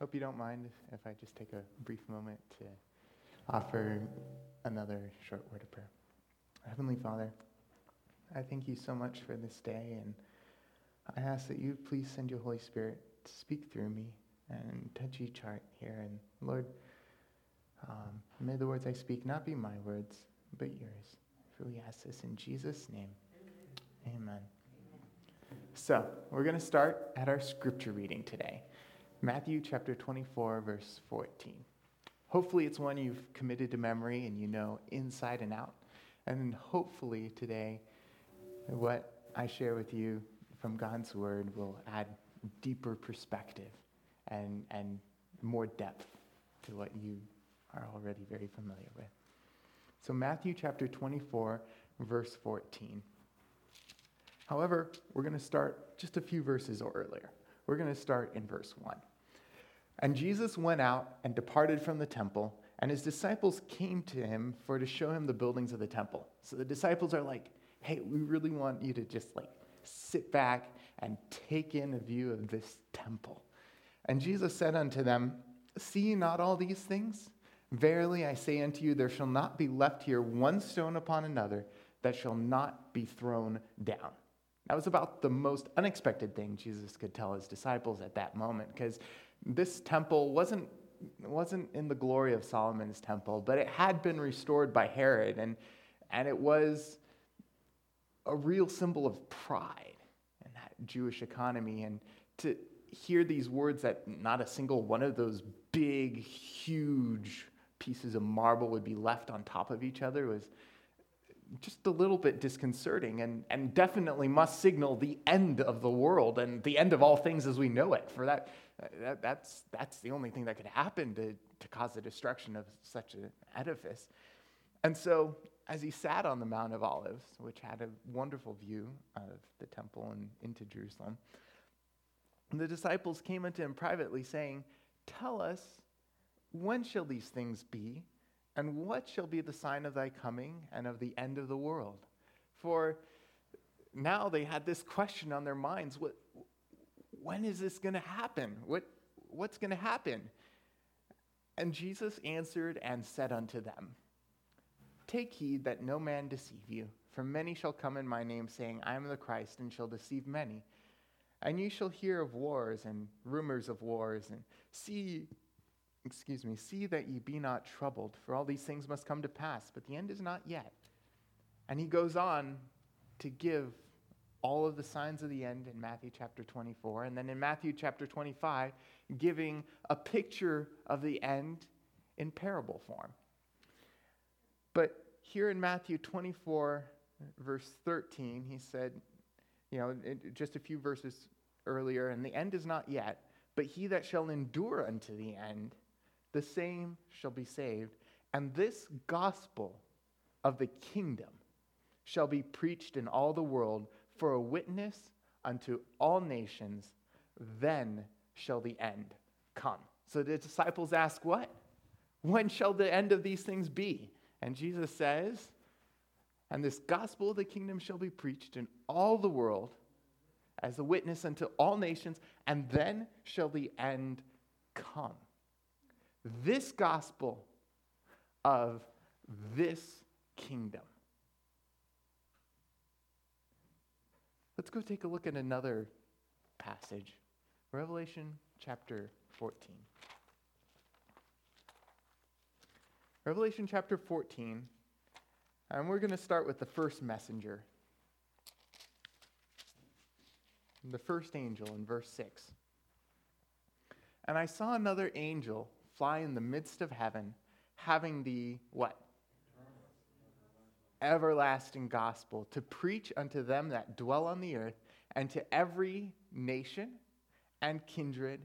Hope you don't mind if I just take a brief moment to offer another short word of prayer. Heavenly Father, I thank you so much for this day, and I ask that you please send your Holy Spirit to speak through me and touch each heart here. And Lord, um, may the words I speak not be my words, but yours. For we ask this in Jesus' name. Amen. Amen. So, we're going to start at our scripture reading today. Matthew chapter 24, verse 14. Hopefully, it's one you've committed to memory and you know inside and out. And hopefully, today, what I share with you from God's word will add deeper perspective and, and more depth to what you are already very familiar with. So, Matthew chapter 24, verse 14. However, we're going to start just a few verses earlier. We're going to start in verse 1. And Jesus went out and departed from the temple, and his disciples came to him for to show him the buildings of the temple. So the disciples are like, hey, we really want you to just like sit back and take in a view of this temple. And Jesus said unto them, See not all these things? Verily I say unto you, there shall not be left here one stone upon another that shall not be thrown down. That was about the most unexpected thing Jesus could tell his disciples at that moment, because this temple wasn't, wasn't in the glory of Solomon's temple, but it had been restored by Herod, and, and it was a real symbol of pride in that Jewish economy. And to hear these words that not a single one of those big, huge pieces of marble would be left on top of each other was just a little bit disconcerting and, and definitely must signal the end of the world and the end of all things as we know it. For that, that, that's, that's the only thing that could happen to, to cause the destruction of such an edifice. And so, as he sat on the Mount of Olives, which had a wonderful view of the temple and into Jerusalem, the disciples came unto him privately, saying, Tell us, when shall these things be? And what shall be the sign of thy coming and of the end of the world? For now they had this question on their minds what, when is this going to happen? What, what's going to happen? And Jesus answered and said unto them, Take heed that no man deceive you, for many shall come in my name, saying, I am the Christ, and shall deceive many. And ye shall hear of wars and rumors of wars, and see, excuse me, see that ye be not troubled, for all these things must come to pass, but the end is not yet. And he goes on to give all of the signs of the end in Matthew chapter 24. And then in Matthew chapter 25, giving a picture of the end in parable form. But here in Matthew 24, verse 13, he said, you know, just a few verses earlier, and the end is not yet, but he that shall endure unto the end, the same shall be saved. And this gospel of the kingdom shall be preached in all the world for a witness unto all nations, then shall the end come. So the disciples ask, What? When shall the end of these things be? And Jesus says, And this gospel of the kingdom shall be preached in all the world as a witness unto all nations, and then shall the end come. This gospel of this kingdom Let's go take a look at another passage Revelation chapter 14. Revelation chapter 14, and we're going to start with the first messenger, the first angel in verse 6. And I saw another angel fly in the midst of heaven, having the what? Everlasting gospel to preach unto them that dwell on the earth and to every nation and kindred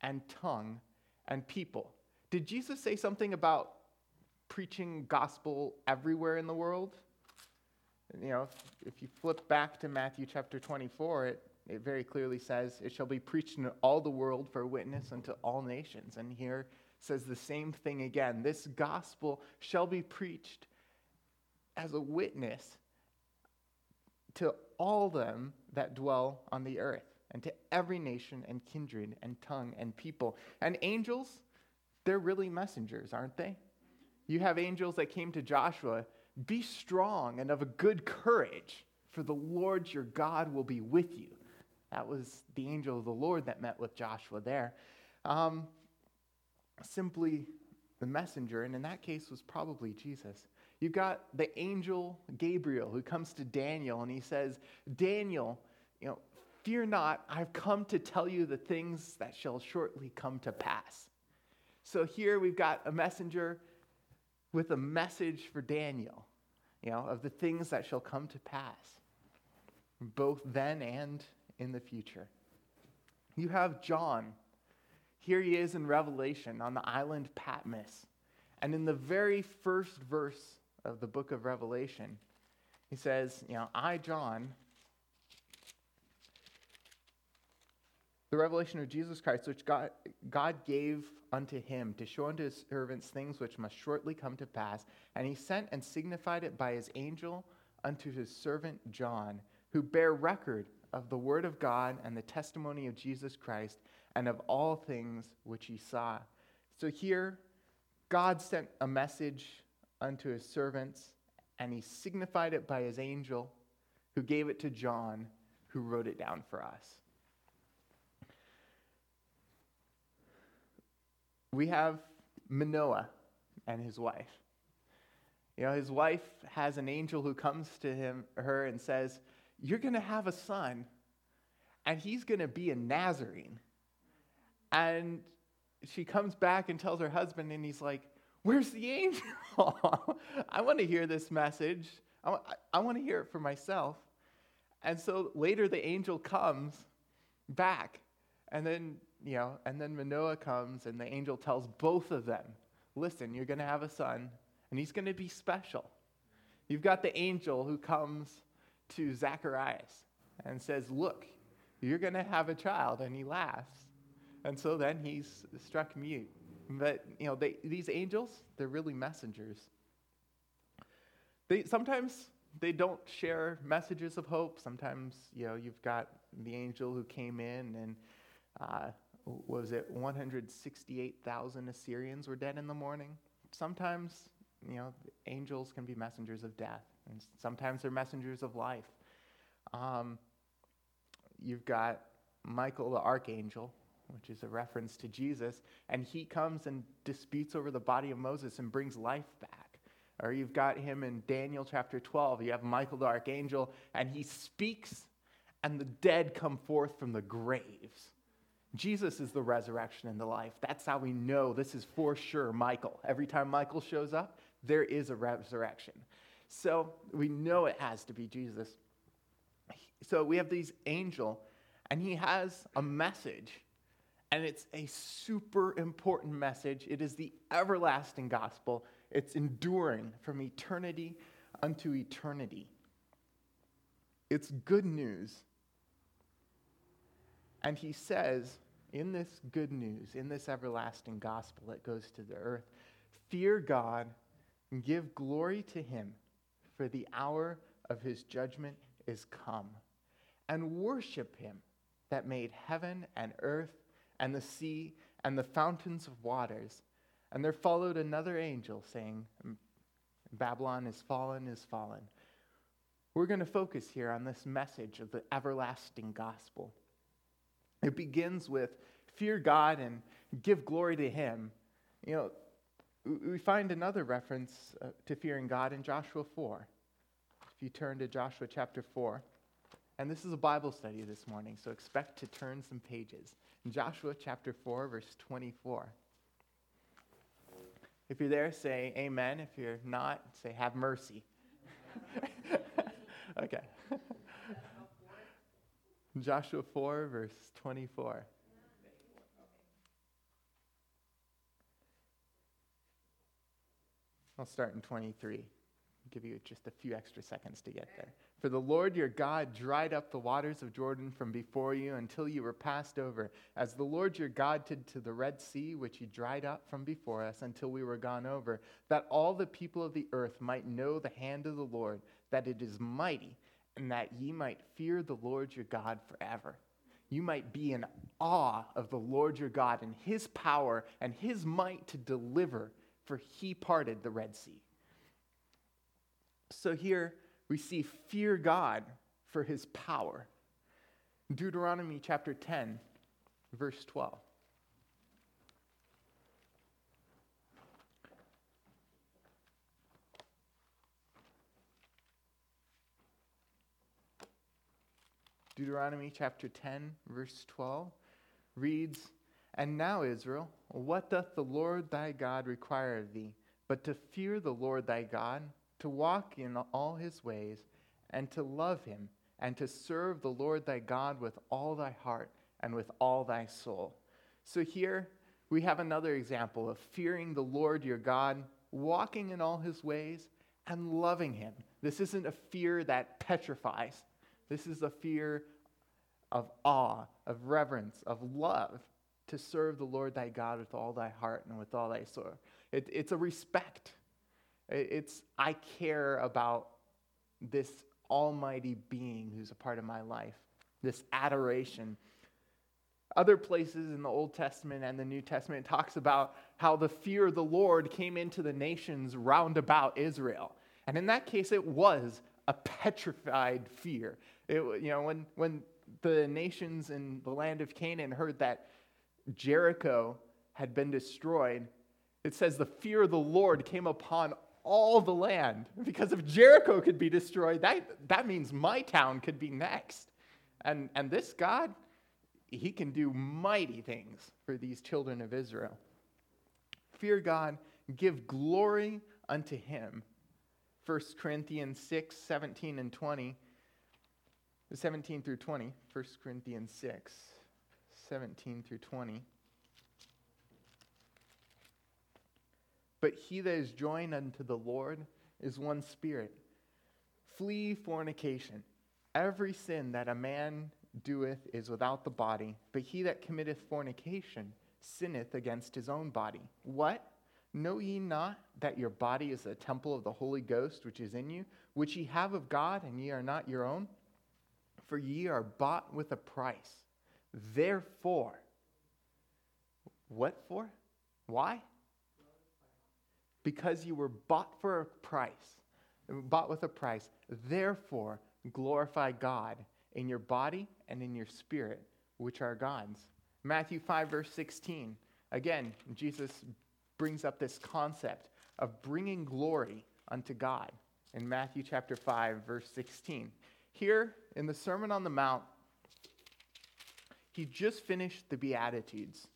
and tongue and people. Did Jesus say something about preaching gospel everywhere in the world? You know, if, you flip back to Matthew chapter 24, it, it very clearly says, It shall be preached in all the world for witness unto all nations. And here says the same thing again. This gospel shall be preached as a witness to all them that dwell on the earth. and to every nation and kindred and tongue and people. And angels, they're really messengers, aren't they? You have angels that came to Joshua be strong and of a good courage, for the Lord your God will be with you. That was the angel of the Lord that met with Joshua there. Um, simply the messenger, and in that case was probably Jesus. You've got the angel Gabriel who comes to Daniel and he says, Daniel, you know, fear not, I've come to tell you the things that shall shortly come to pass. So here we've got a messenger with a message for Daniel, you know, of the things that shall come to pass, both then and in the future. You have John. Here he is in Revelation on the island Patmos. And in the very first verse of the book of Revelation, he says, You know, I, John, the revelation of Jesus Christ, which God, God gave unto him to show unto his servants things which must shortly come to pass. And he sent and signified it by his angel unto his servant John, who bear record of the word of God and the testimony of Jesus Christ and of all things which he saw. So here, God sent a message unto his servants, and he signified it by his angel, who gave it to John, who wrote it down for us. we have Manoah and his wife. You know, his wife has an angel who comes to him, her and says, You're going to have a son, and he's going to be a Nazarene. And she comes back and tells her husband, and he's like, Where's the angel? I want to hear this message. I, I want to hear it for myself. And so later the angel comes back, and then you know, and then Manoah comes and the angel tells both of them, listen, you're going to have a son and he's going to be special. You've got the angel who comes to Zacharias and says, look, you're going to have a child. And he laughs. And so then he's struck mute. But, you know, they, these angels, they're really messengers. They, sometimes they don't share messages of hope. Sometimes, you know, you've got the angel who came in and uh, was it 168,000 Assyrians were dead in the morning? Sometimes, you know, angels can be messengers of death, and sometimes they're messengers of life. Um, you've got Michael the archangel, which is a reference to Jesus, and he comes and disputes over the body of Moses and brings life back. Or you've got him in Daniel chapter 12. You have Michael the archangel, and he speaks, and the dead come forth from the graves. Jesus is the resurrection and the life. That's how we know this is for sure Michael. Every time Michael shows up, there is a resurrection. So we know it has to be Jesus. So we have these angel, and he has a message, and it's a super important message. It is the everlasting gospel. It's enduring from eternity unto eternity. It's good news. And he says, in this good news, in this everlasting gospel that goes to the earth, fear God and give glory to him, for the hour of his judgment is come. And worship him that made heaven and earth and the sea and the fountains of waters. And there followed another angel saying, Babylon is fallen, is fallen. We're going to focus here on this message of the everlasting gospel. It begins with fear God and give glory to Him. You know, we find another reference uh, to fearing God in Joshua 4. If you turn to Joshua chapter 4, and this is a Bible study this morning, so expect to turn some pages. Joshua chapter 4, verse 24. If you're there, say amen. If you're not, say have mercy. okay. Joshua 4, verse 24. I'll start in 23. I'll give you just a few extra seconds to get there. For the Lord your God dried up the waters of Jordan from before you until you were passed over, as the Lord your God did to the Red Sea, which he dried up from before us until we were gone over, that all the people of the earth might know the hand of the Lord, that it is mighty, and that ye might fear the Lord your God forever. you might be in awe of the Lord your God and his power and his might to deliver, for he parted the Red Sea. So here we see fear God for his power. Deuteronomy chapter 10, verse 12. Deuteronomy chapter 10, verse 12 reads, And now, Israel, what doth the Lord thy God require of thee, but to fear the Lord thy God, to walk in all his ways, and to love him, and to serve the Lord thy God with all thy heart and with all thy soul. So here we have another example of fearing the Lord your God, walking in all his ways, and loving him. This isn't a fear that petrifies. This is a fear of awe, of reverence, of love to serve the Lord thy God with all thy heart and with all thy soul. It, it's a respect. It's, I care about this almighty being who's a part of my life, this adoration. Other places in the Old Testament and the New Testament talks about how the fear of the Lord came into the nations round about Israel. And in that case, it was a petrified fear. It, you know, when, when the nations in the land of Canaan heard that Jericho had been destroyed, it says the fear of the Lord came upon all the land. Because if Jericho could be destroyed, that, that means my town could be next. And, and this God, he can do mighty things for these children of Israel. Fear God, give glory unto him. 1 Corinthians 6, 17 and 20 17 through 20, 1 Corinthians 6, 17 through 20. But he that is joined unto the Lord is one spirit. Flee fornication. Every sin that a man doeth is without the body, but he that committeth fornication sinneth against his own body. What? Know ye not that your body is a temple of the Holy Ghost which is in you, which ye have of God, and ye are not your own? For ye are bought with a price. Therefore, what for? Why? Because you were bought for a price, bought with a price. Therefore, glorify God in your body and in your spirit, which are God's. Matthew 5, verse 16. Again, Jesus brings up this concept of bringing glory unto God in Matthew chapter 5, verse 16. Here in the Sermon on the Mount, he just finished the Beatitudes.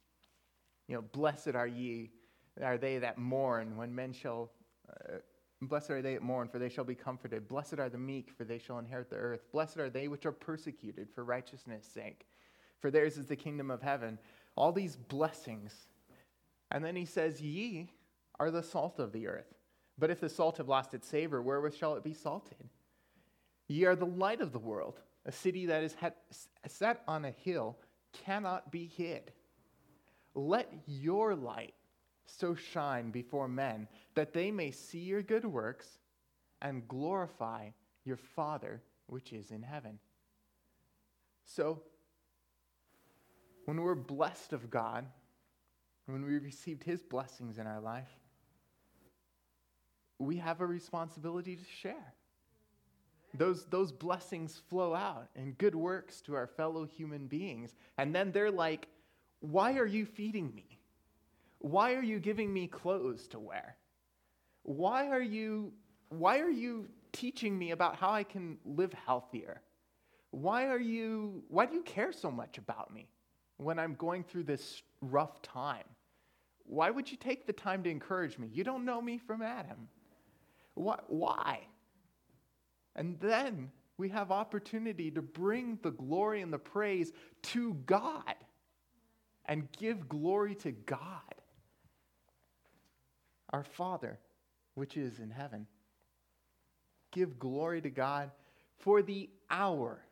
You know, blessed are ye, are they that mourn when men shall, uh, blessed are they that mourn, for they shall be comforted. Blessed are the meek, for they shall inherit the earth. Blessed are they which are persecuted for righteousness' sake, for theirs is the kingdom of heaven. All these blessings. And then he says, Ye are the salt of the earth. But if the salt have lost its savor, wherewith shall it be salted? Ye are the light of the world. A city that is set on a hill cannot be hid. Let your light so shine before men that they may see your good works and glorify your Father which is in heaven. So, when we're blessed of God, when we received His blessings in our life, we have a responsibility to share those, those blessings flow out in good works to our fellow human beings. And then they're like, Why are you feeding me? Why are you giving me clothes to wear? Why are you, why are you teaching me about how I can live healthier? Why are you, why do you care so much about me when I'm going through this rough time? Why would you take the time to encourage me? You don't know me from Adam. Why? why? And then we have opportunity to bring the glory and the praise to God and give glory to God, our Father, which is in heaven. Give glory to God for the hour.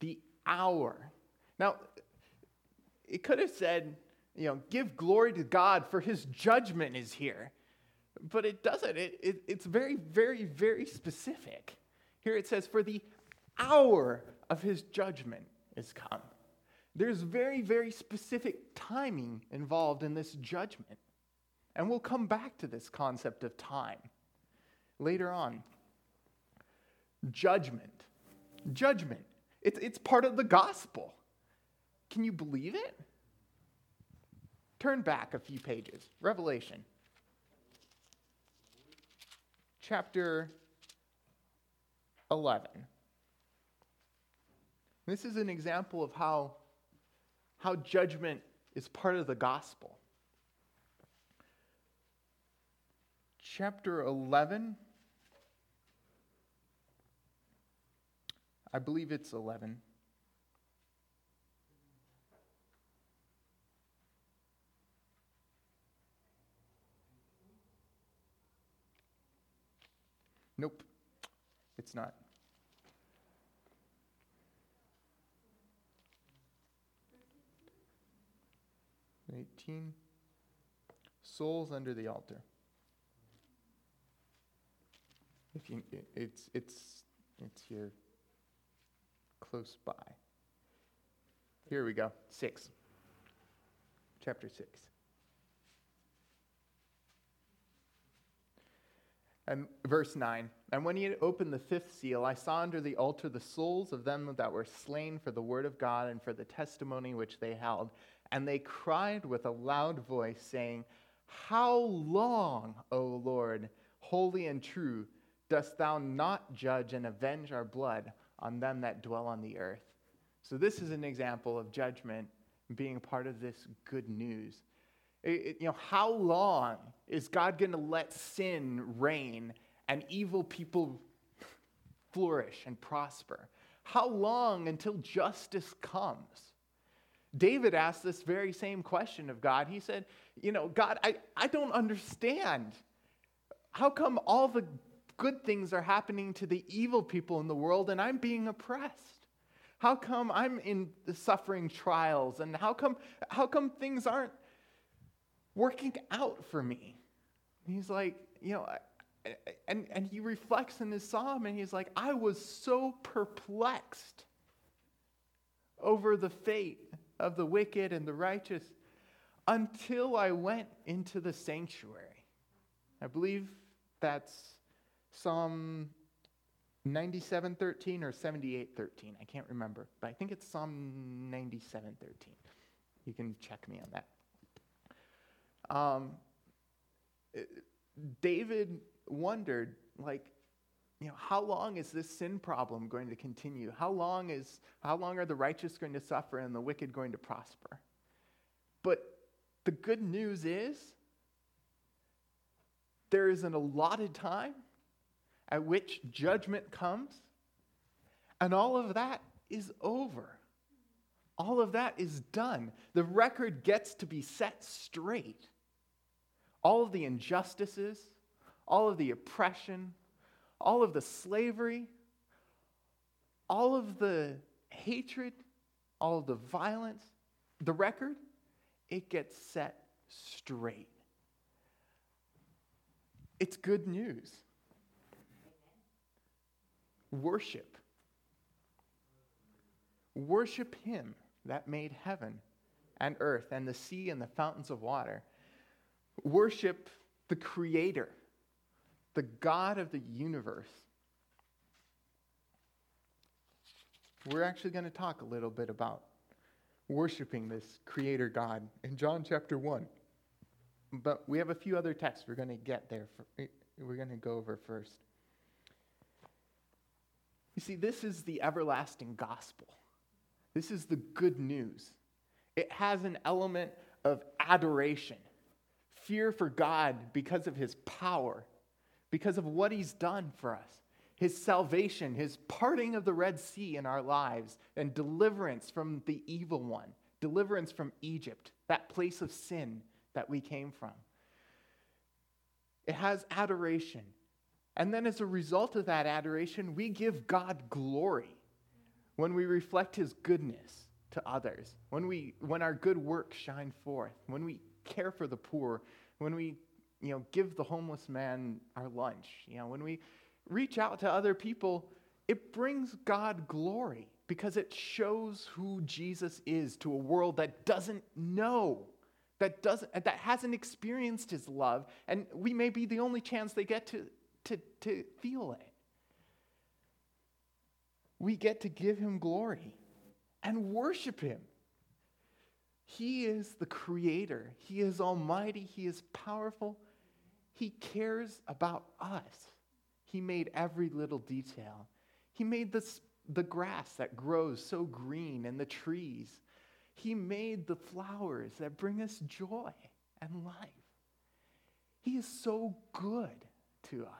The hour. Now, it could have said, you know, give glory to God for his judgment is here. But it doesn't. It, it, it's very, very, very specific. Here it says, for the hour of his judgment is come. There's very, very specific timing involved in this judgment. And we'll come back to this concept of time later on. Judgment. Judgment. It's, it's part of the gospel. Can you believe it? Turn back a few pages. Revelation. Chapter 11. This is an example of how, how judgment is part of the gospel. Chapter 11. I believe it's 11. Nope, it's not. 18. Souls under the altar. If you, it's, it's, it's here close by. Here we go. 6. Chapter 6. And verse 9. And when he had opened the fifth seal, I saw under the altar the souls of them that were slain for the word of God and for the testimony which they held. And they cried with a loud voice, saying, How long, O Lord, holy and true, dost thou not judge and avenge our blood on them that dwell on the earth? So, this is an example of judgment being part of this good news. It, it, you know, how long is God going to let sin reign and evil people flourish and prosper? How long until justice comes? David asked this very same question of God. He said, You know, God, I, I don't understand. How come all the good things are happening to the evil people in the world and I'm being oppressed? How come I'm in the suffering trials and how come, how come things aren't working out for me? He's like, You know, and, and he reflects in his psalm and he's like, I was so perplexed over the fate of the wicked and the righteous until I went into the sanctuary. I believe that's Psalm 97:13 or 78:13. I can't remember, but I think it's Psalm 97:13. You can check me on that. Um, David wondered, like, you know, how long is this sin problem going to continue? How long is how long are the righteous going to suffer and the wicked going to prosper? But the good news is there is an allotted time at which judgment comes, and all of that is over. All of that is done. The record gets to be set straight. All of the injustices, all of the oppression, all of the slavery, all of the hatred, all of the violence, the record, it gets set straight. It's good news. Worship. Worship Him that made heaven and earth and the sea and the fountains of water. Worship the Creator the God of the universe. We're actually going to talk a little bit about worshiping this Creator God in John chapter 1. But we have a few other texts we're going to get there. For, we're going to go over first. You see, this is the everlasting gospel. This is the good news. It has an element of adoration, fear for God because of his power, because of what he's done for us his salvation, his parting of the Red Sea in our lives, and deliverance from the evil one, deliverance from Egypt, that place of sin that we came from. It has adoration. And then, as a result of that adoration, we give God glory when we reflect his goodness to others, when, we, when our good works shine forth, when we care for the poor, when we you know, give the homeless man our lunch. You know, when we reach out to other people, it brings God glory because it shows who Jesus is to a world that doesn't know, that, doesn't, that hasn't experienced his love, and we may be the only chance they get to, to, to feel it. We get to give him glory and worship him. He is the creator, he is almighty, he is powerful, he cares about us. He made every little detail. He made this, the grass that grows so green and the trees. He made the flowers that bring us joy and life. He is so good to us.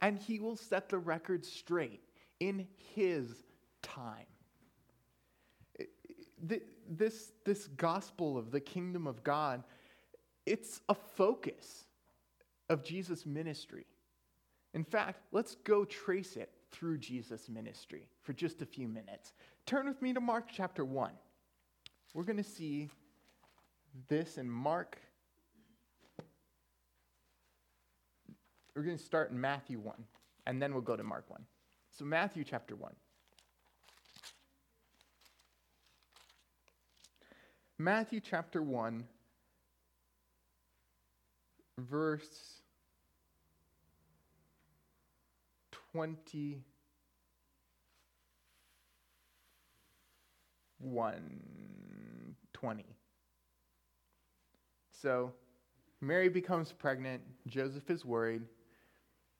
And He will set the record straight in His time. This, this gospel of the kingdom of God, it's a focus of Jesus' ministry. In fact, let's go trace it through Jesus' ministry for just a few minutes. Turn with me to Mark chapter 1. We're going to see this in Mark. We're going to start in Matthew 1, and then we'll go to Mark 1. So, Matthew chapter 1. Matthew chapter 1, verse 21 20. So Mary becomes pregnant, Joseph is worried.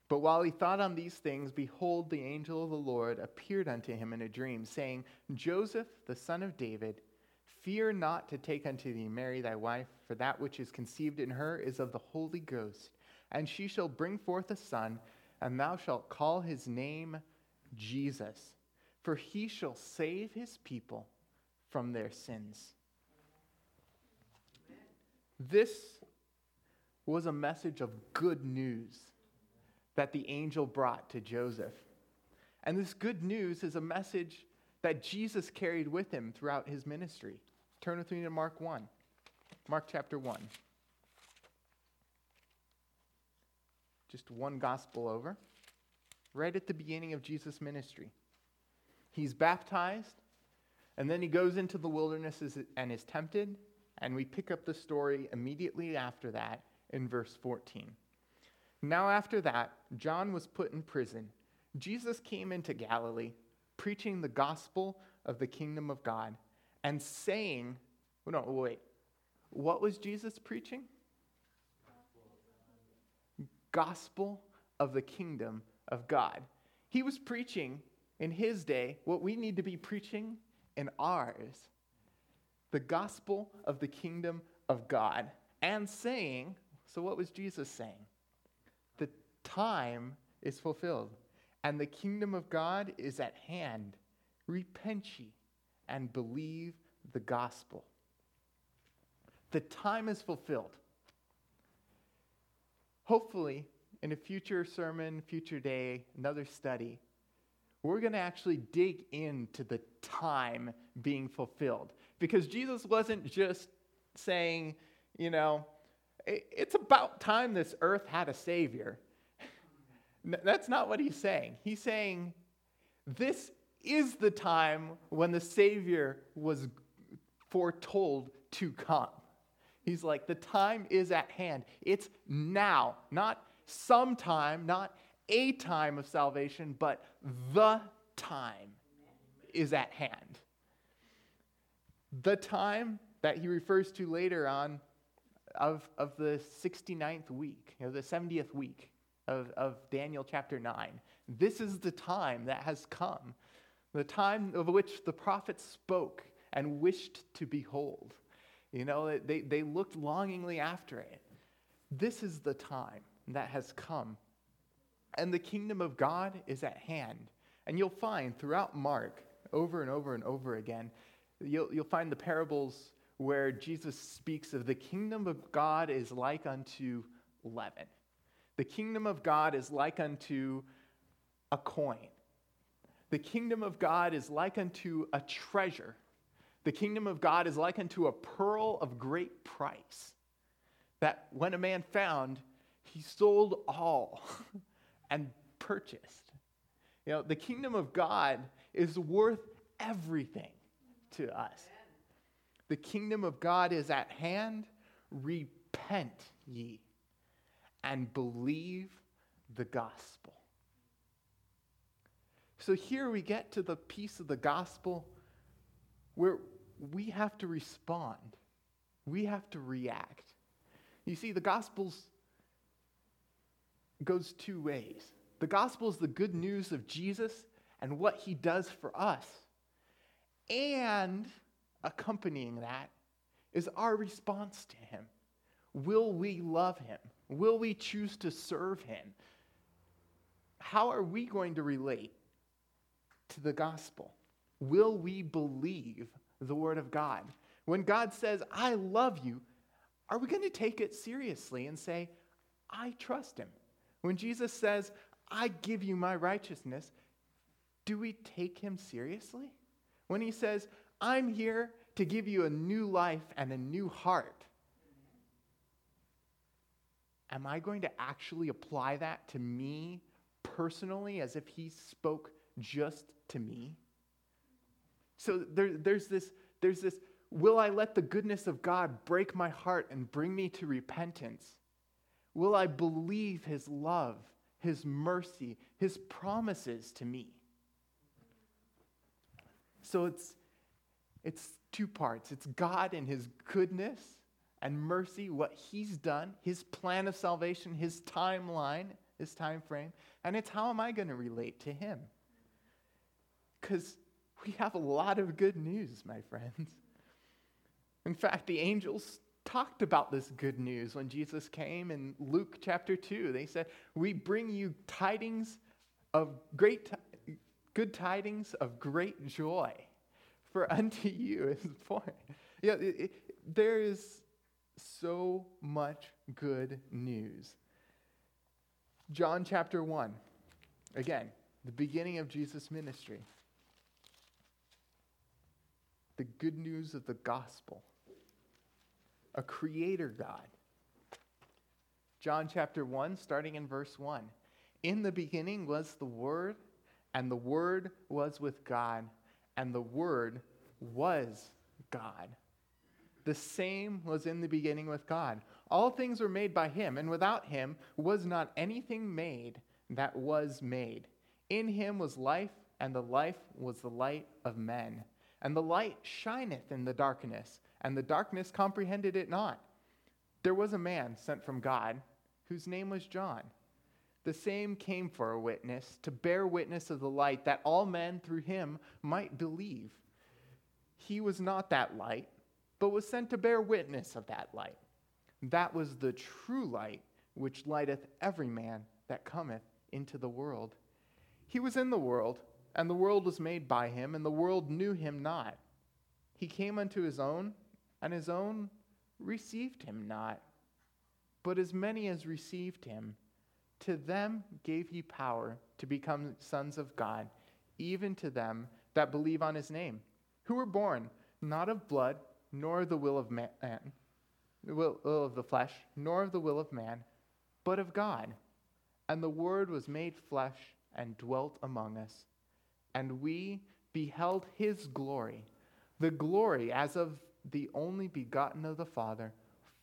But while he thought on these things, behold, the angel of the Lord appeared unto him in a dream, saying, Joseph, the son of David, fear not to take unto thee Mary thy wife, for that which is conceived in her is of the Holy Ghost. And she shall bring forth a son and thou shalt call his name Jesus, for he shall save his people from their sins. This was a message of good news that the angel brought to Joseph. And this good news is a message that Jesus carried with him throughout his ministry. Turn with me to Mark 1. Mark chapter 1. just one gospel over, right at the beginning of Jesus' ministry. He's baptized, and then he goes into the wilderness and is tempted, and we pick up the story immediately after that in verse 14. Now, after that, John was put in prison. Jesus came into Galilee, preaching the gospel of the kingdom of God, and saying, oh, no, wait, what was Jesus preaching? gospel of the kingdom of God. He was preaching in his day what we need to be preaching in ours the gospel of the kingdom of God. And saying, so what was Jesus saying? Time is fulfilled, and the kingdom of God is at hand. Repent ye and believe the gospel. The time is fulfilled hopefully, in a future sermon, future day, another study, we're going to actually dig into the time being fulfilled. Because Jesus wasn't just saying, you know, it's about time this earth had a savior. That's not what he's saying. He's saying, this is the time when the Savior was foretold to come. He's like, the time is at hand. It's now, not sometime, not a time of salvation, but the time is at hand. The time that he refers to later on of, of the 69th week, you know, the 70th week of, of Daniel chapter 9. This is the time that has come, the time of which the prophets spoke and wished to behold. You know, they, they looked longingly after it. This is the time that has come. And the kingdom of God is at hand. And you'll find throughout Mark, over and over and over again, you'll, you'll find the parables where Jesus speaks of the kingdom of God is like unto leaven. The kingdom of God is like unto a coin. The kingdom of God is like unto a treasure the kingdom of God is like unto a pearl of great price, that when a man found, he sold all and purchased. You know, the kingdom of God is worth everything to us. The kingdom of God is at hand. Repent ye and believe the gospel. So here we get to the piece of the gospel where we have to respond, we have to react. You see, the gospel's goes two ways. The gospel is the good news of Jesus and what he does for us. And accompanying that is our response to him. Will we love him? Will we choose to serve him? How are we going to relate to the gospel? Will we believe the word of God? When God says, I love you, are we going to take it seriously and say, I trust him? When Jesus says, I give you my righteousness, do we take him seriously? When he says, I'm here to give you a new life and a new heart, am I going to actually apply that to me personally as if he spoke just to me? So there, there's, this, there's this will I let the goodness of God break my heart and bring me to repentance? Will I believe his love, his mercy, his promises to me? So it's, it's two parts it's God and his goodness and mercy, what he's done, his plan of salvation, his timeline, his time frame, and it's how am I going to relate to him? Because we have a lot of good news, my friends. In fact, the angels talked about this good news when Jesus came in Luke chapter 2. They said, We bring you tidings of great, good tidings of great joy, for unto you is born. Yeah, it, it, there is so much good news. John chapter 1, again, the beginning of Jesus' ministry. The good news of the gospel, a creator God. John chapter 1, starting in verse 1. In the beginning was the Word, and the Word was with God, and the Word was God. The same was in the beginning with God. All things were made by him, and without him was not anything made that was made. In him was life, and the life was the light of men. And the light shineth in the darkness, and the darkness comprehended it not. There was a man sent from God, whose name was John. The same came for a witness, to bear witness of the light, that all men through him might believe. He was not that light but was sent to bear witness of that light. That was the true light which lighteth every man that cometh into the world. He was in the world, and the world was made by him, and the world knew him not. He came unto his own, and his own received him not. But as many as received him, to them gave he power to become sons of God, even to them that believe on his name, who were born not of blood, nor the will of man, will, will of the flesh, nor of the will of man, but of God. And the Word was made flesh and dwelt among us. And we beheld his glory, the glory as of the only begotten of the Father,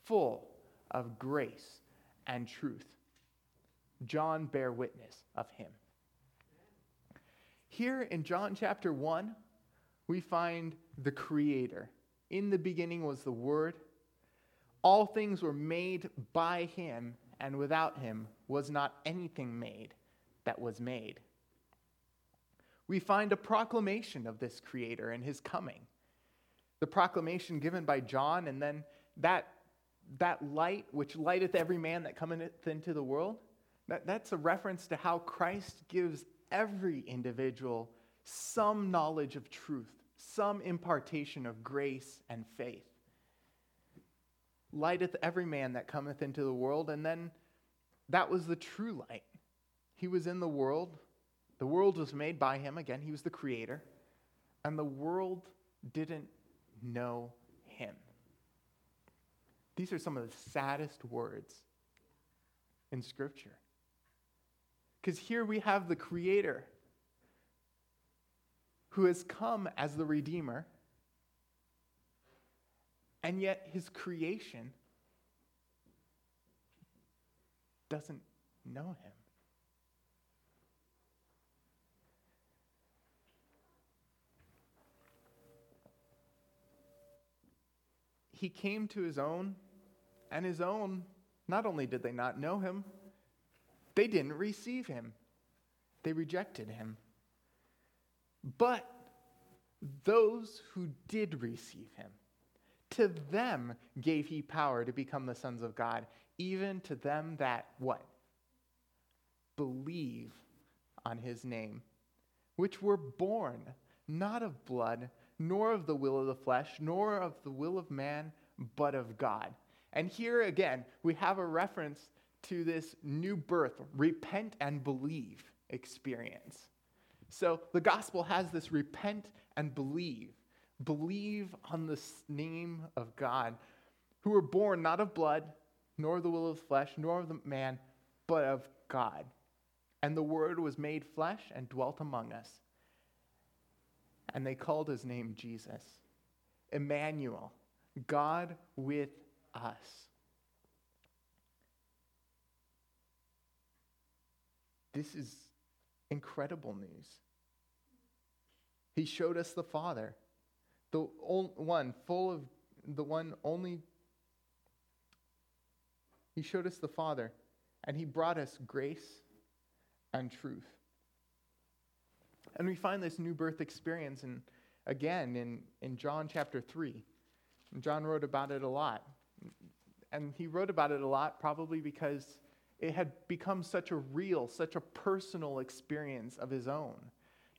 full of grace and truth. John bare witness of him. Here in John chapter 1, we find the Creator, in the beginning was the Word. All things were made by him, and without him was not anything made that was made. We find a proclamation of this Creator and his coming. The proclamation given by John, and then that, that light which lighteth every man that cometh into the world, that, that's a reference to how Christ gives every individual some knowledge of truth some impartation of grace and faith. Lighteth every man that cometh into the world, and then that was the true light. He was in the world. The world was made by him. Again, he was the creator. And the world didn't know him. These are some of the saddest words in Scripture. Because here we have the creator who has come as the Redeemer, and yet his creation doesn't know him. He came to his own, and his own, not only did they not know him, they didn't receive him. They rejected him. But those who did receive him, to them gave he power to become the sons of God, even to them that what? Believe on his name, which were born not of blood, nor of the will of the flesh, nor of the will of man, but of God. And here again, we have a reference to this new birth, repent and believe experience. So the gospel has this repent and believe. Believe on the name of God, who were born not of blood, nor the will of the flesh, nor of the man, but of God. And the Word was made flesh and dwelt among us. And they called his name Jesus. Emmanuel, God with us. This is incredible news. He showed us the Father, the one full of the one only. He showed us the Father, and He brought us grace and truth. And we find this new birth experience in, again in, in John chapter 3. And John wrote about it a lot. And he wrote about it a lot probably because it had become such a real, such a personal experience of his own.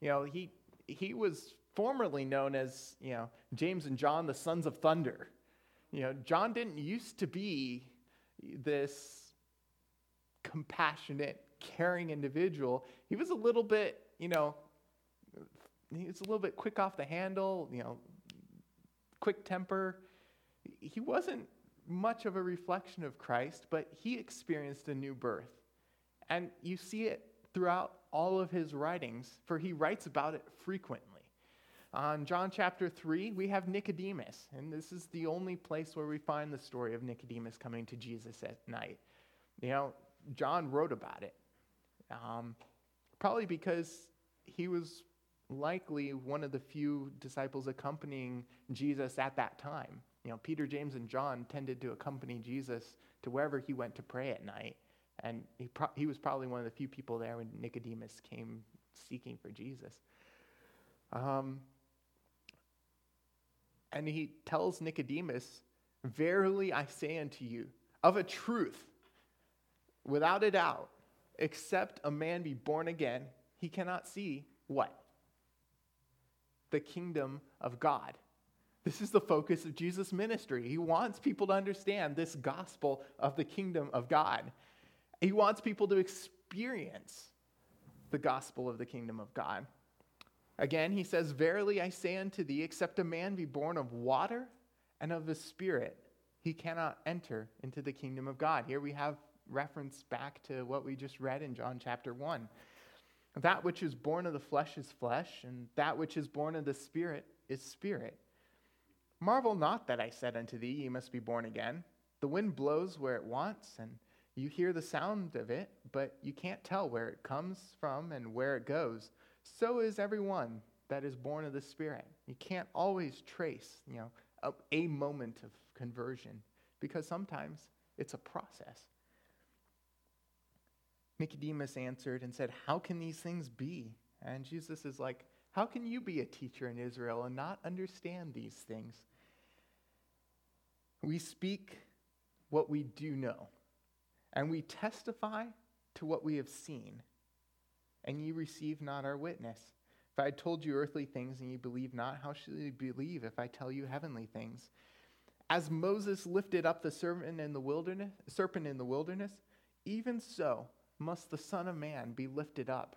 You know, he, he was formerly known as, you know, James and John, the sons of thunder. You know, John didn't used to be this compassionate, caring individual. He was a little bit, you know, he was a little bit quick off the handle, you know, quick temper. He wasn't much of a reflection of Christ, but he experienced a new birth. And you see it throughout all of his writings, for he writes about it frequently. On John chapter 3, we have Nicodemus, and this is the only place where we find the story of Nicodemus coming to Jesus at night. You know, John wrote about it, um, probably because he was likely one of the few disciples accompanying Jesus at that time. You know, Peter, James, and John tended to accompany Jesus to wherever he went to pray at night. And he, pro- he was probably one of the few people there when Nicodemus came seeking for Jesus. Um, and he tells Nicodemus, Verily I say unto you, of a truth, without a doubt, except a man be born again, he cannot see what? The kingdom of God. This is the focus of Jesus' ministry. He wants people to understand this gospel of the kingdom of God. He wants people to experience the gospel of the kingdom of God. Again, he says, Verily I say unto thee, except a man be born of water and of the Spirit, he cannot enter into the kingdom of God. Here we have reference back to what we just read in John chapter 1. That which is born of the flesh is flesh, and that which is born of the Spirit is spirit. Marvel not that I said unto thee, Ye must be born again. The wind blows where it wants, and you hear the sound of it, but you can't tell where it comes from and where it goes. So is everyone that is born of the Spirit. You can't always trace, you know, a, a moment of conversion because sometimes it's a process. Nicodemus answered and said, How can these things be? And Jesus is like, how can you be a teacher in Israel and not understand these things? We speak what we do know, and we testify to what we have seen, and ye receive not our witness. If I told you earthly things and ye believe not, how shall ye believe if I tell you heavenly things? As Moses lifted up the serpent in the wilderness, serpent in the wilderness, even so must the Son of Man be lifted up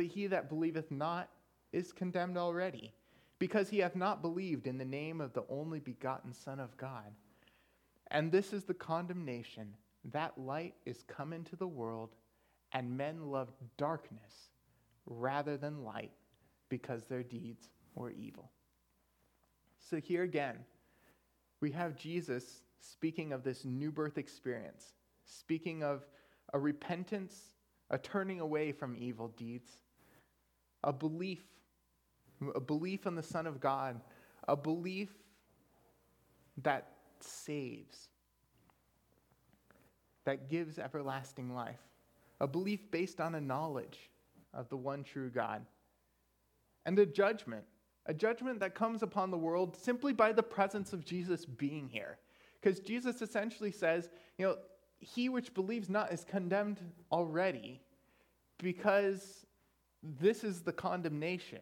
but he that believeth not is condemned already, because he hath not believed in the name of the only begotten Son of God. And this is the condemnation that light is come into the world, and men loved darkness rather than light, because their deeds were evil. So here again, we have Jesus speaking of this new birth experience, speaking of a repentance, a turning away from evil deeds, a belief, a belief in the Son of God, a belief that saves, that gives everlasting life, a belief based on a knowledge of the one true God, and a judgment a judgment that comes upon the world simply by the presence of Jesus being here. Because Jesus essentially says, you know, he which believes not is condemned already because this is the condemnation.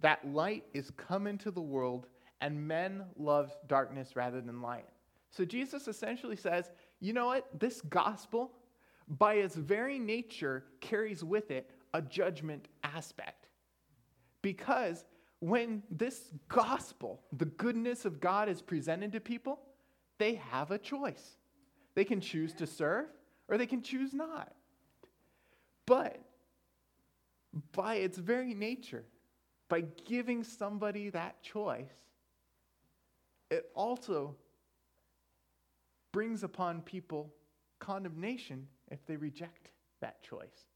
That light is come into the world and men love darkness rather than light. So Jesus essentially says, you know what? This gospel, by its very nature, carries with it a judgment aspect. Because when this gospel, the goodness of God, is presented to people, they have a choice. They can choose to serve or they can choose not. But by its very nature, by giving somebody that choice, it also brings upon people condemnation if they reject that choice.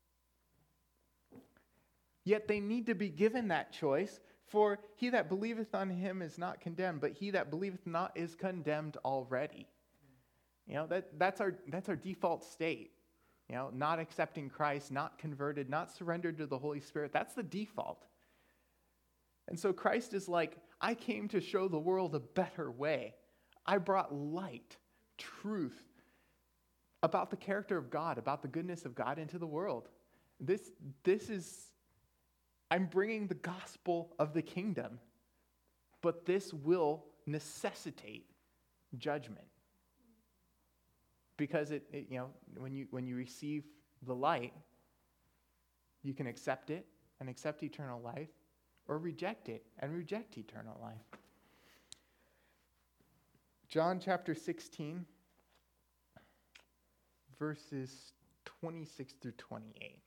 Yet they need to be given that choice. For he that believeth on him is not condemned, but he that believeth not is condemned already. You know, that, that's, our, that's our default state. You know, not accepting Christ, not converted, not surrendered to the Holy Spirit. That's the default. And so Christ is like, I came to show the world a better way. I brought light, truth about the character of God, about the goodness of God into the world. This, this is I'm bringing the gospel of the kingdom, but this will necessitate judgment. Because it, it, you know, when you, when you receive the light, you can accept it and accept eternal life, or reject it and reject eternal life. John chapter 16, verses 26 through 28.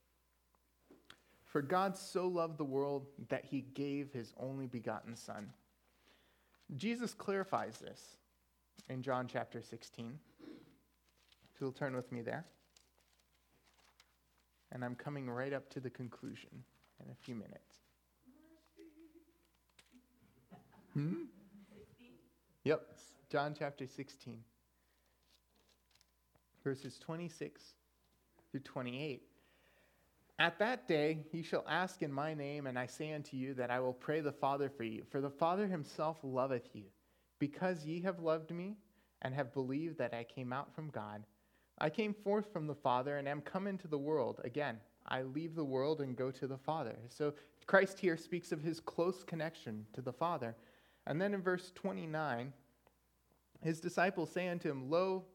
For God so loved the world that he gave his only begotten Son. Jesus clarifies this in John chapter 16. So you'll turn with me there. And I'm coming right up to the conclusion in a few minutes. Hmm? Yep, John chapter 16, verses 26 through 28. At that day ye shall ask in my name, and I say unto you that I will pray the Father for you. For the Father himself loveth you, because ye have loved me, and have believed that I came out from God. I came forth from the Father, and am come into the world. Again, I leave the world and go to the Father. So Christ here speaks of his close connection to the Father. And then in verse 29, his disciples say unto him, Lo,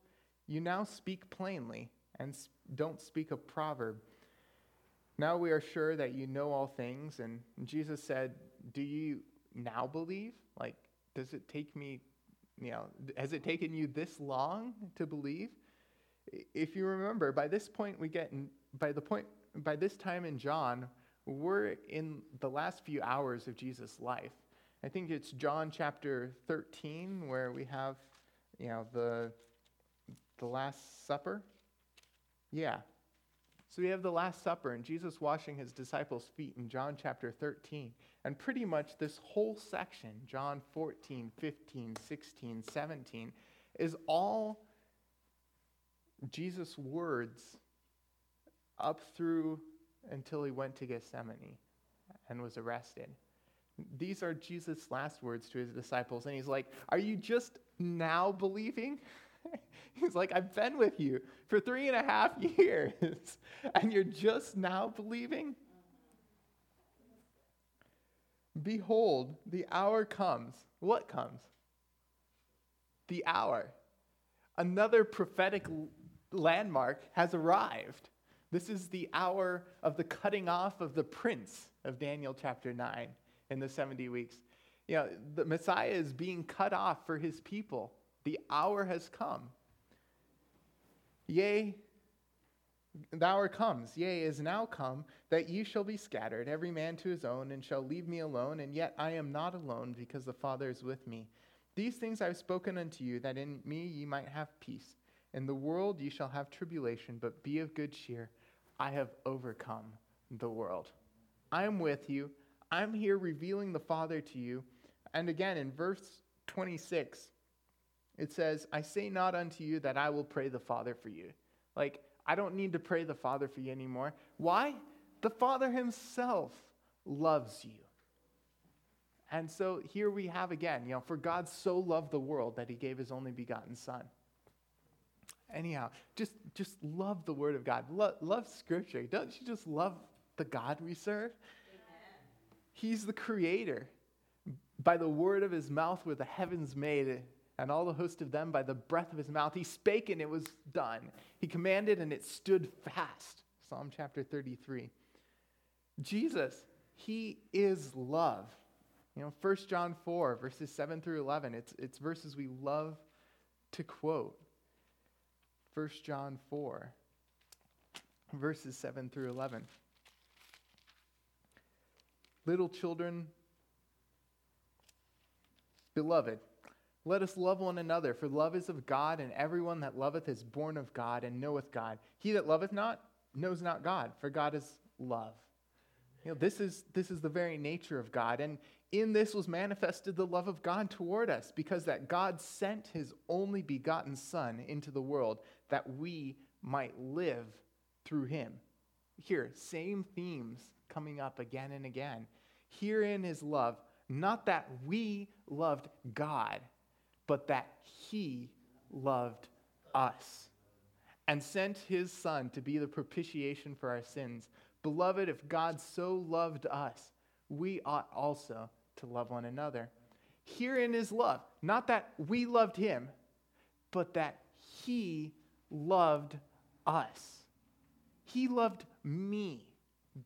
you now speak plainly, and don't speak a proverb. Now we are sure that you know all things. And Jesus said, Do you now believe? Like, does it take me, you know, has it taken you this long to believe? If you remember, by this point, we get, in, by the point, by this time in John, we're in the last few hours of Jesus' life. I think it's John chapter 13 where we have, you know, the, the Last Supper. Yeah, so we have the Last Supper and Jesus washing his disciples' feet in John chapter 13. And pretty much this whole section, John 14, 15, 16, 17, is all Jesus' words up through until he went to Gethsemane and was arrested. These are Jesus' last words to his disciples. And he's like, Are you just now believing? He's like, I've been with you for three and a half years, and you're just now believing? Behold, the hour comes. What comes? The hour. Another prophetic landmark has arrived. This is the hour of the cutting off of the prince of Daniel chapter 9 in the 70 weeks. You know, the Messiah is being cut off for his people. The hour has come. Yea, the hour comes, yea, is now come, that ye shall be scattered, every man to his own, and shall leave me alone, and yet I am not alone, because the Father is with me. These things I have spoken unto you, that in me ye might have peace. In the world ye shall have tribulation, but be of good cheer. I have overcome the world. I am with you. I'm here revealing the Father to you. And again, in verse 26, it says, I say not unto you that I will pray the Father for you. Like, I don't need to pray the Father for you anymore. Why? The Father Himself loves you. And so here we have again, you know, for God so loved the world that He gave His only begotten Son. Anyhow, just, just love the Word of God. Lo- love Scripture. Don't you just love the God we serve? Amen. He's the Creator. By the word of his mouth were the heavens made, and all the host of them by the breath of his mouth. He spake, and it was done. He commanded, and it stood fast. Psalm chapter 33. Jesus, he is love. You know, 1 John 4, verses 7 through 11, it's, it's verses we love to quote. 1 John 4, verses 7 through 11. Little children, beloved, let us love one another, for love is of God, and everyone that loveth is born of God and knoweth God. He that loveth not knows not God, for God is love. You know, this is, this is the very nature of God. And in this was manifested the love of God toward us, because that God sent his only begotten Son into the world that we might live through him. Here, same themes coming up again and again. Herein is love, not that we loved God, but that he loved us and sent his Son to be the propitiation for our sins. Beloved, if God so loved us, we ought also to love one another. Herein is love, not that we loved him, but that he loved us. He loved me,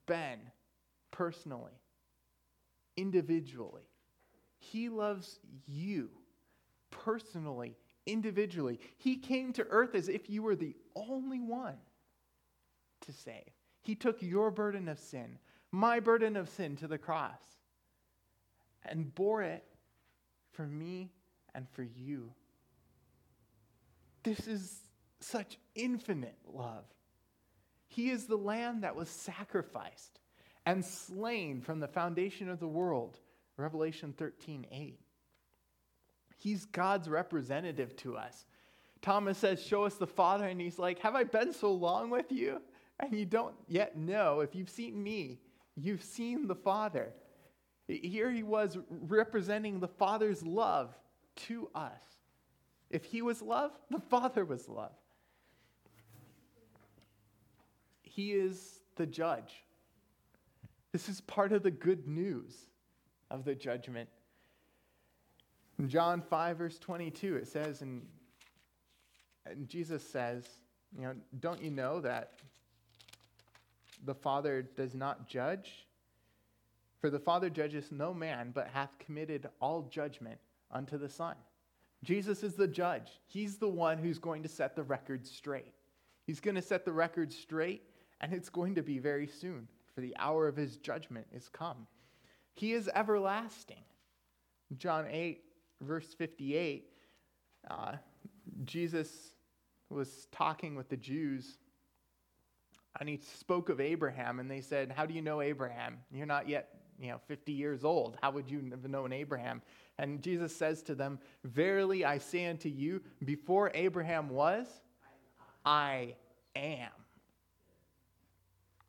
Ben, personally, individually. He loves you personally, individually. He came to earth as if you were the only one to save. He took your burden of sin, my burden of sin to the cross, and bore it for me and for you. This is such infinite love. He is the lamb that was sacrificed and slain from the foundation of the world. Revelation 13 8. He's God's representative to us. Thomas says, Show us the Father. And he's like, Have I been so long with you? And you don't yet know. If you've seen me, you've seen the Father. Here he was representing the Father's love to us. If he was love, the Father was love. He is the judge. This is part of the good news of the judgment. In John 5, verse 22, it says, and, and Jesus says, you know, don't you know that the Father does not judge? For the Father judges no man, but hath committed all judgment unto the Son. Jesus is the judge. He's the one who's going to set the record straight. He's going to set the record straight, and it's going to be very soon, for the hour of his judgment is come. He is everlasting. John 8, verse 58, uh, Jesus was talking with the Jews and he spoke of Abraham, and they said, How do you know Abraham? You're not yet you know, 50 years old. How would you have known Abraham? And Jesus says to them, Verily I say unto you, before Abraham was, I am.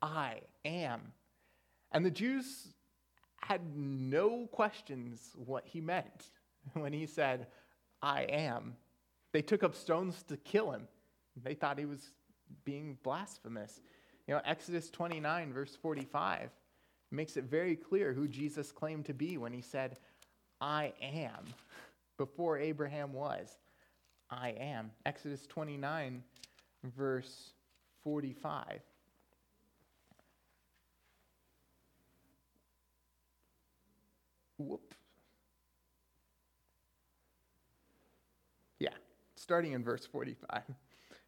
I am. And the Jews had no questions what he meant when he said, I am. They took up stones to kill him. They thought he was being blasphemous. You know, Exodus 29, verse 45 makes it very clear who Jesus claimed to be when he said, I am, before Abraham was. I am. Exodus 29, verse 45. Whoop. Yeah, starting in verse 45.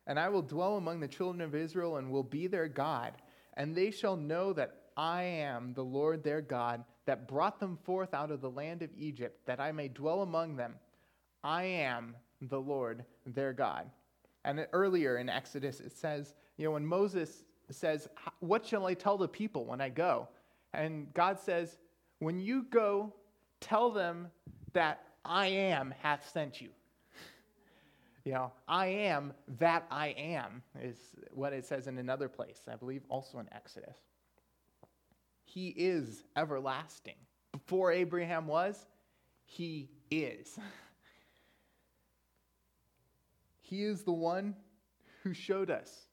And I will dwell among the children of Israel and will be their God, and they shall know that I am the Lord their God that brought them forth out of the land of Egypt, that I may dwell among them. I am the Lord their God. And earlier in Exodus, it says, you know, when Moses says, What shall I tell the people when I go? And God says, When you go, tell them that I am hath sent you. You know, I am that I am, is what it says in another place, I believe also in Exodus. He is everlasting. Before Abraham was, he is. he is the one who showed us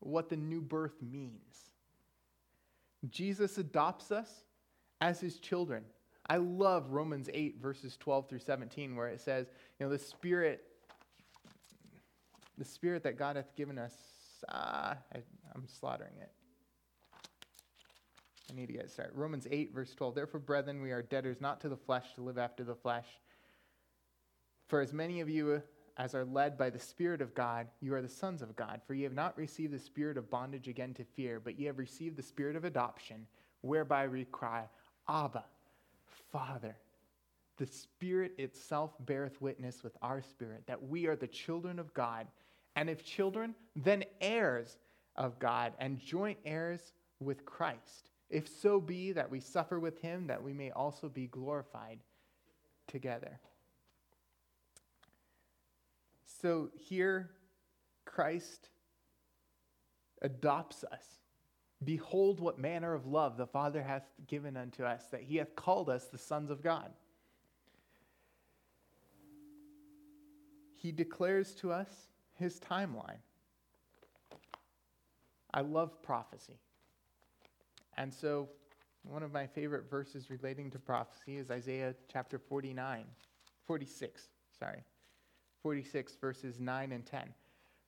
what the new birth means. Jesus adopts us as his children. I love Romans 8, verses 12 through 17, where it says, you know, the Spirit the Spirit that God hath given us, uh, I, I'm slaughtering it. I need to get started. Romans 8, verse 12. Therefore, brethren, we are debtors not to the flesh to live after the flesh. For as many of you as are led by the Spirit of God, you are the sons of God. For ye have not received the spirit of bondage again to fear, but ye have received the spirit of adoption, whereby we cry, Abba, Father. The Spirit itself beareth witness with our spirit that we are the children of God and if children, then heirs of God and joint heirs with Christ. If so be that we suffer with him, that we may also be glorified together. So here, Christ adopts us. Behold, what manner of love the Father hath given unto us, that he hath called us the sons of God. He declares to us his timeline. I love prophecy. And so, one of my favorite verses relating to prophecy is Isaiah chapter 49, 46, sorry, 46, verses 9 and 10.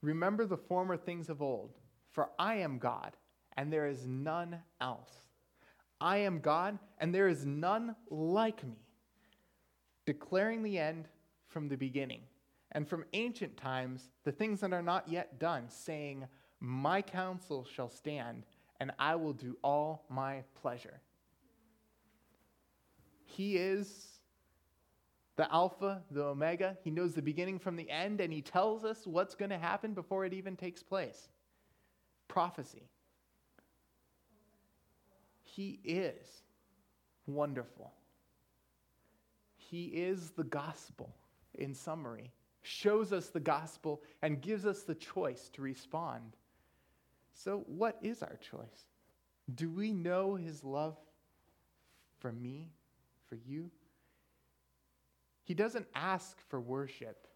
Remember the former things of old, for I am God, and there is none else. I am God, and there is none like me, declaring the end from the beginning and from ancient times the things that are not yet done, saying, My counsel shall stand, and I will do all my pleasure. He is the Alpha, the Omega. He knows the beginning from the end, and He tells us what's going to happen before it even takes place. Prophecy. He is wonderful. He is the gospel in summary shows us the gospel, and gives us the choice to respond. So, what is our choice? Do we know his love for me, for you? He doesn't ask for worship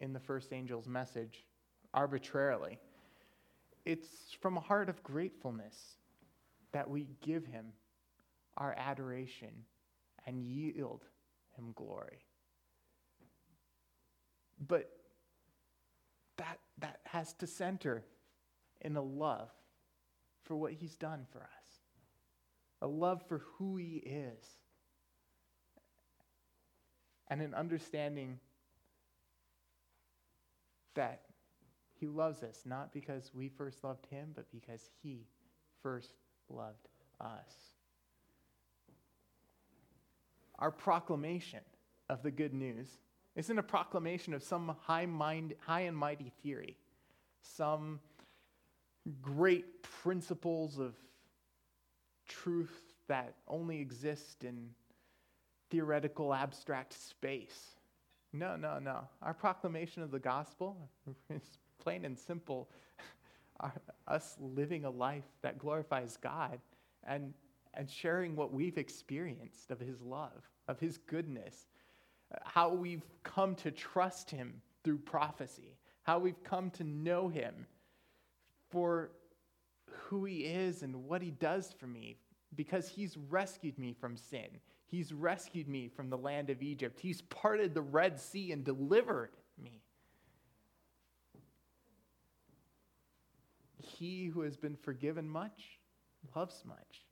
in the first angel's message arbitrarily. It's from a heart of gratefulness that we give him our adoration and yield him glory. But that, that has to center in a love for what he's done for us, a love for who he is, and an understanding that he loves us not because we first loved him, but because he first loved us. Our proclamation of the good news isn't a proclamation of some high, mind, high and mighty theory, some great principles of truth that only exist in theoretical, abstract space. No, no, no. Our proclamation of the gospel is plain and simple us living a life that glorifies God and, and sharing what we've experienced of His love, of His goodness, how we've come to trust him through prophecy, how we've come to know him for who he is and what he does for me because he's rescued me from sin. He's rescued me from the land of Egypt. He's parted the Red Sea and delivered me. He who has been forgiven much loves much.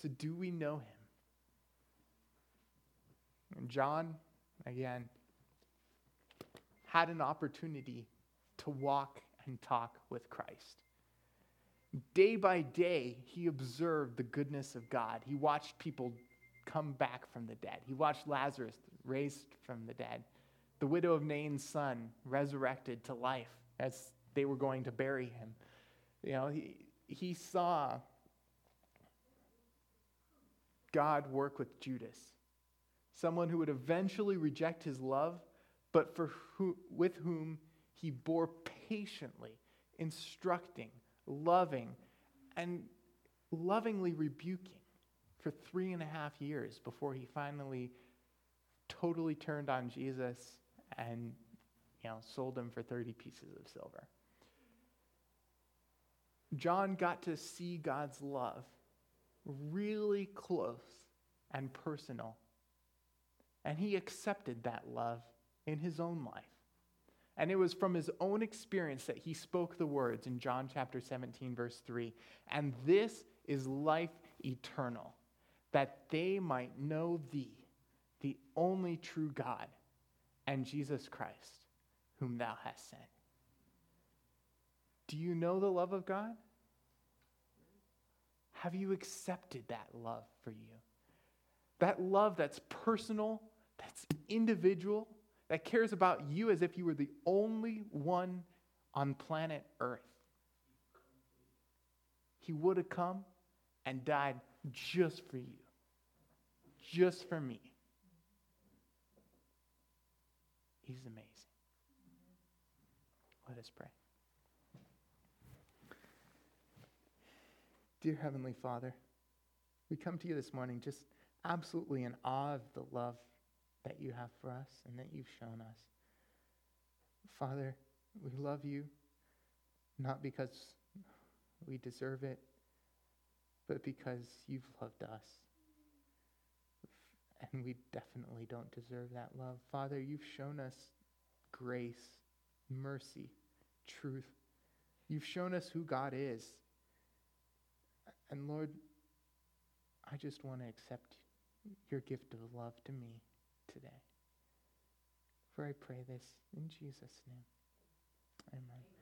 So, do we know him? And John, again, had an opportunity to walk and talk with Christ. Day by day, he observed the goodness of God. He watched people come back from the dead. He watched Lazarus raised from the dead, the widow of Nain's son resurrected to life as they were going to bury him. You know, he, he saw God work with Judas, someone who would eventually reject his love, but for who, with whom he bore patiently, instructing, loving, and lovingly rebuking for three and a half years before he finally totally turned on Jesus and you know sold him for 30 pieces of silver. John got to see God's love really close and personal. And he accepted that love in his own life. And it was from his own experience that he spoke the words in John chapter 17, verse 3 And this is life eternal, that they might know thee, the only true God, and Jesus Christ, whom thou hast sent. Do you know the love of God? Have you accepted that love for you? That love that's personal, that's individual, that cares about you as if you were the only one on planet Earth. He would have come and died just for you, just for me. He's amazing. Let us pray. Dear Heavenly Father, we come to you this morning just absolutely in awe of the love that you have for us and that you've shown us. Father, we love you not because we deserve it, but because you've loved us. And we definitely don't deserve that love. Father, you've shown us grace, mercy, truth. You've shown us who God is. And Lord, I just want to accept your gift of love to me today. For I pray this in Jesus' name. Amen.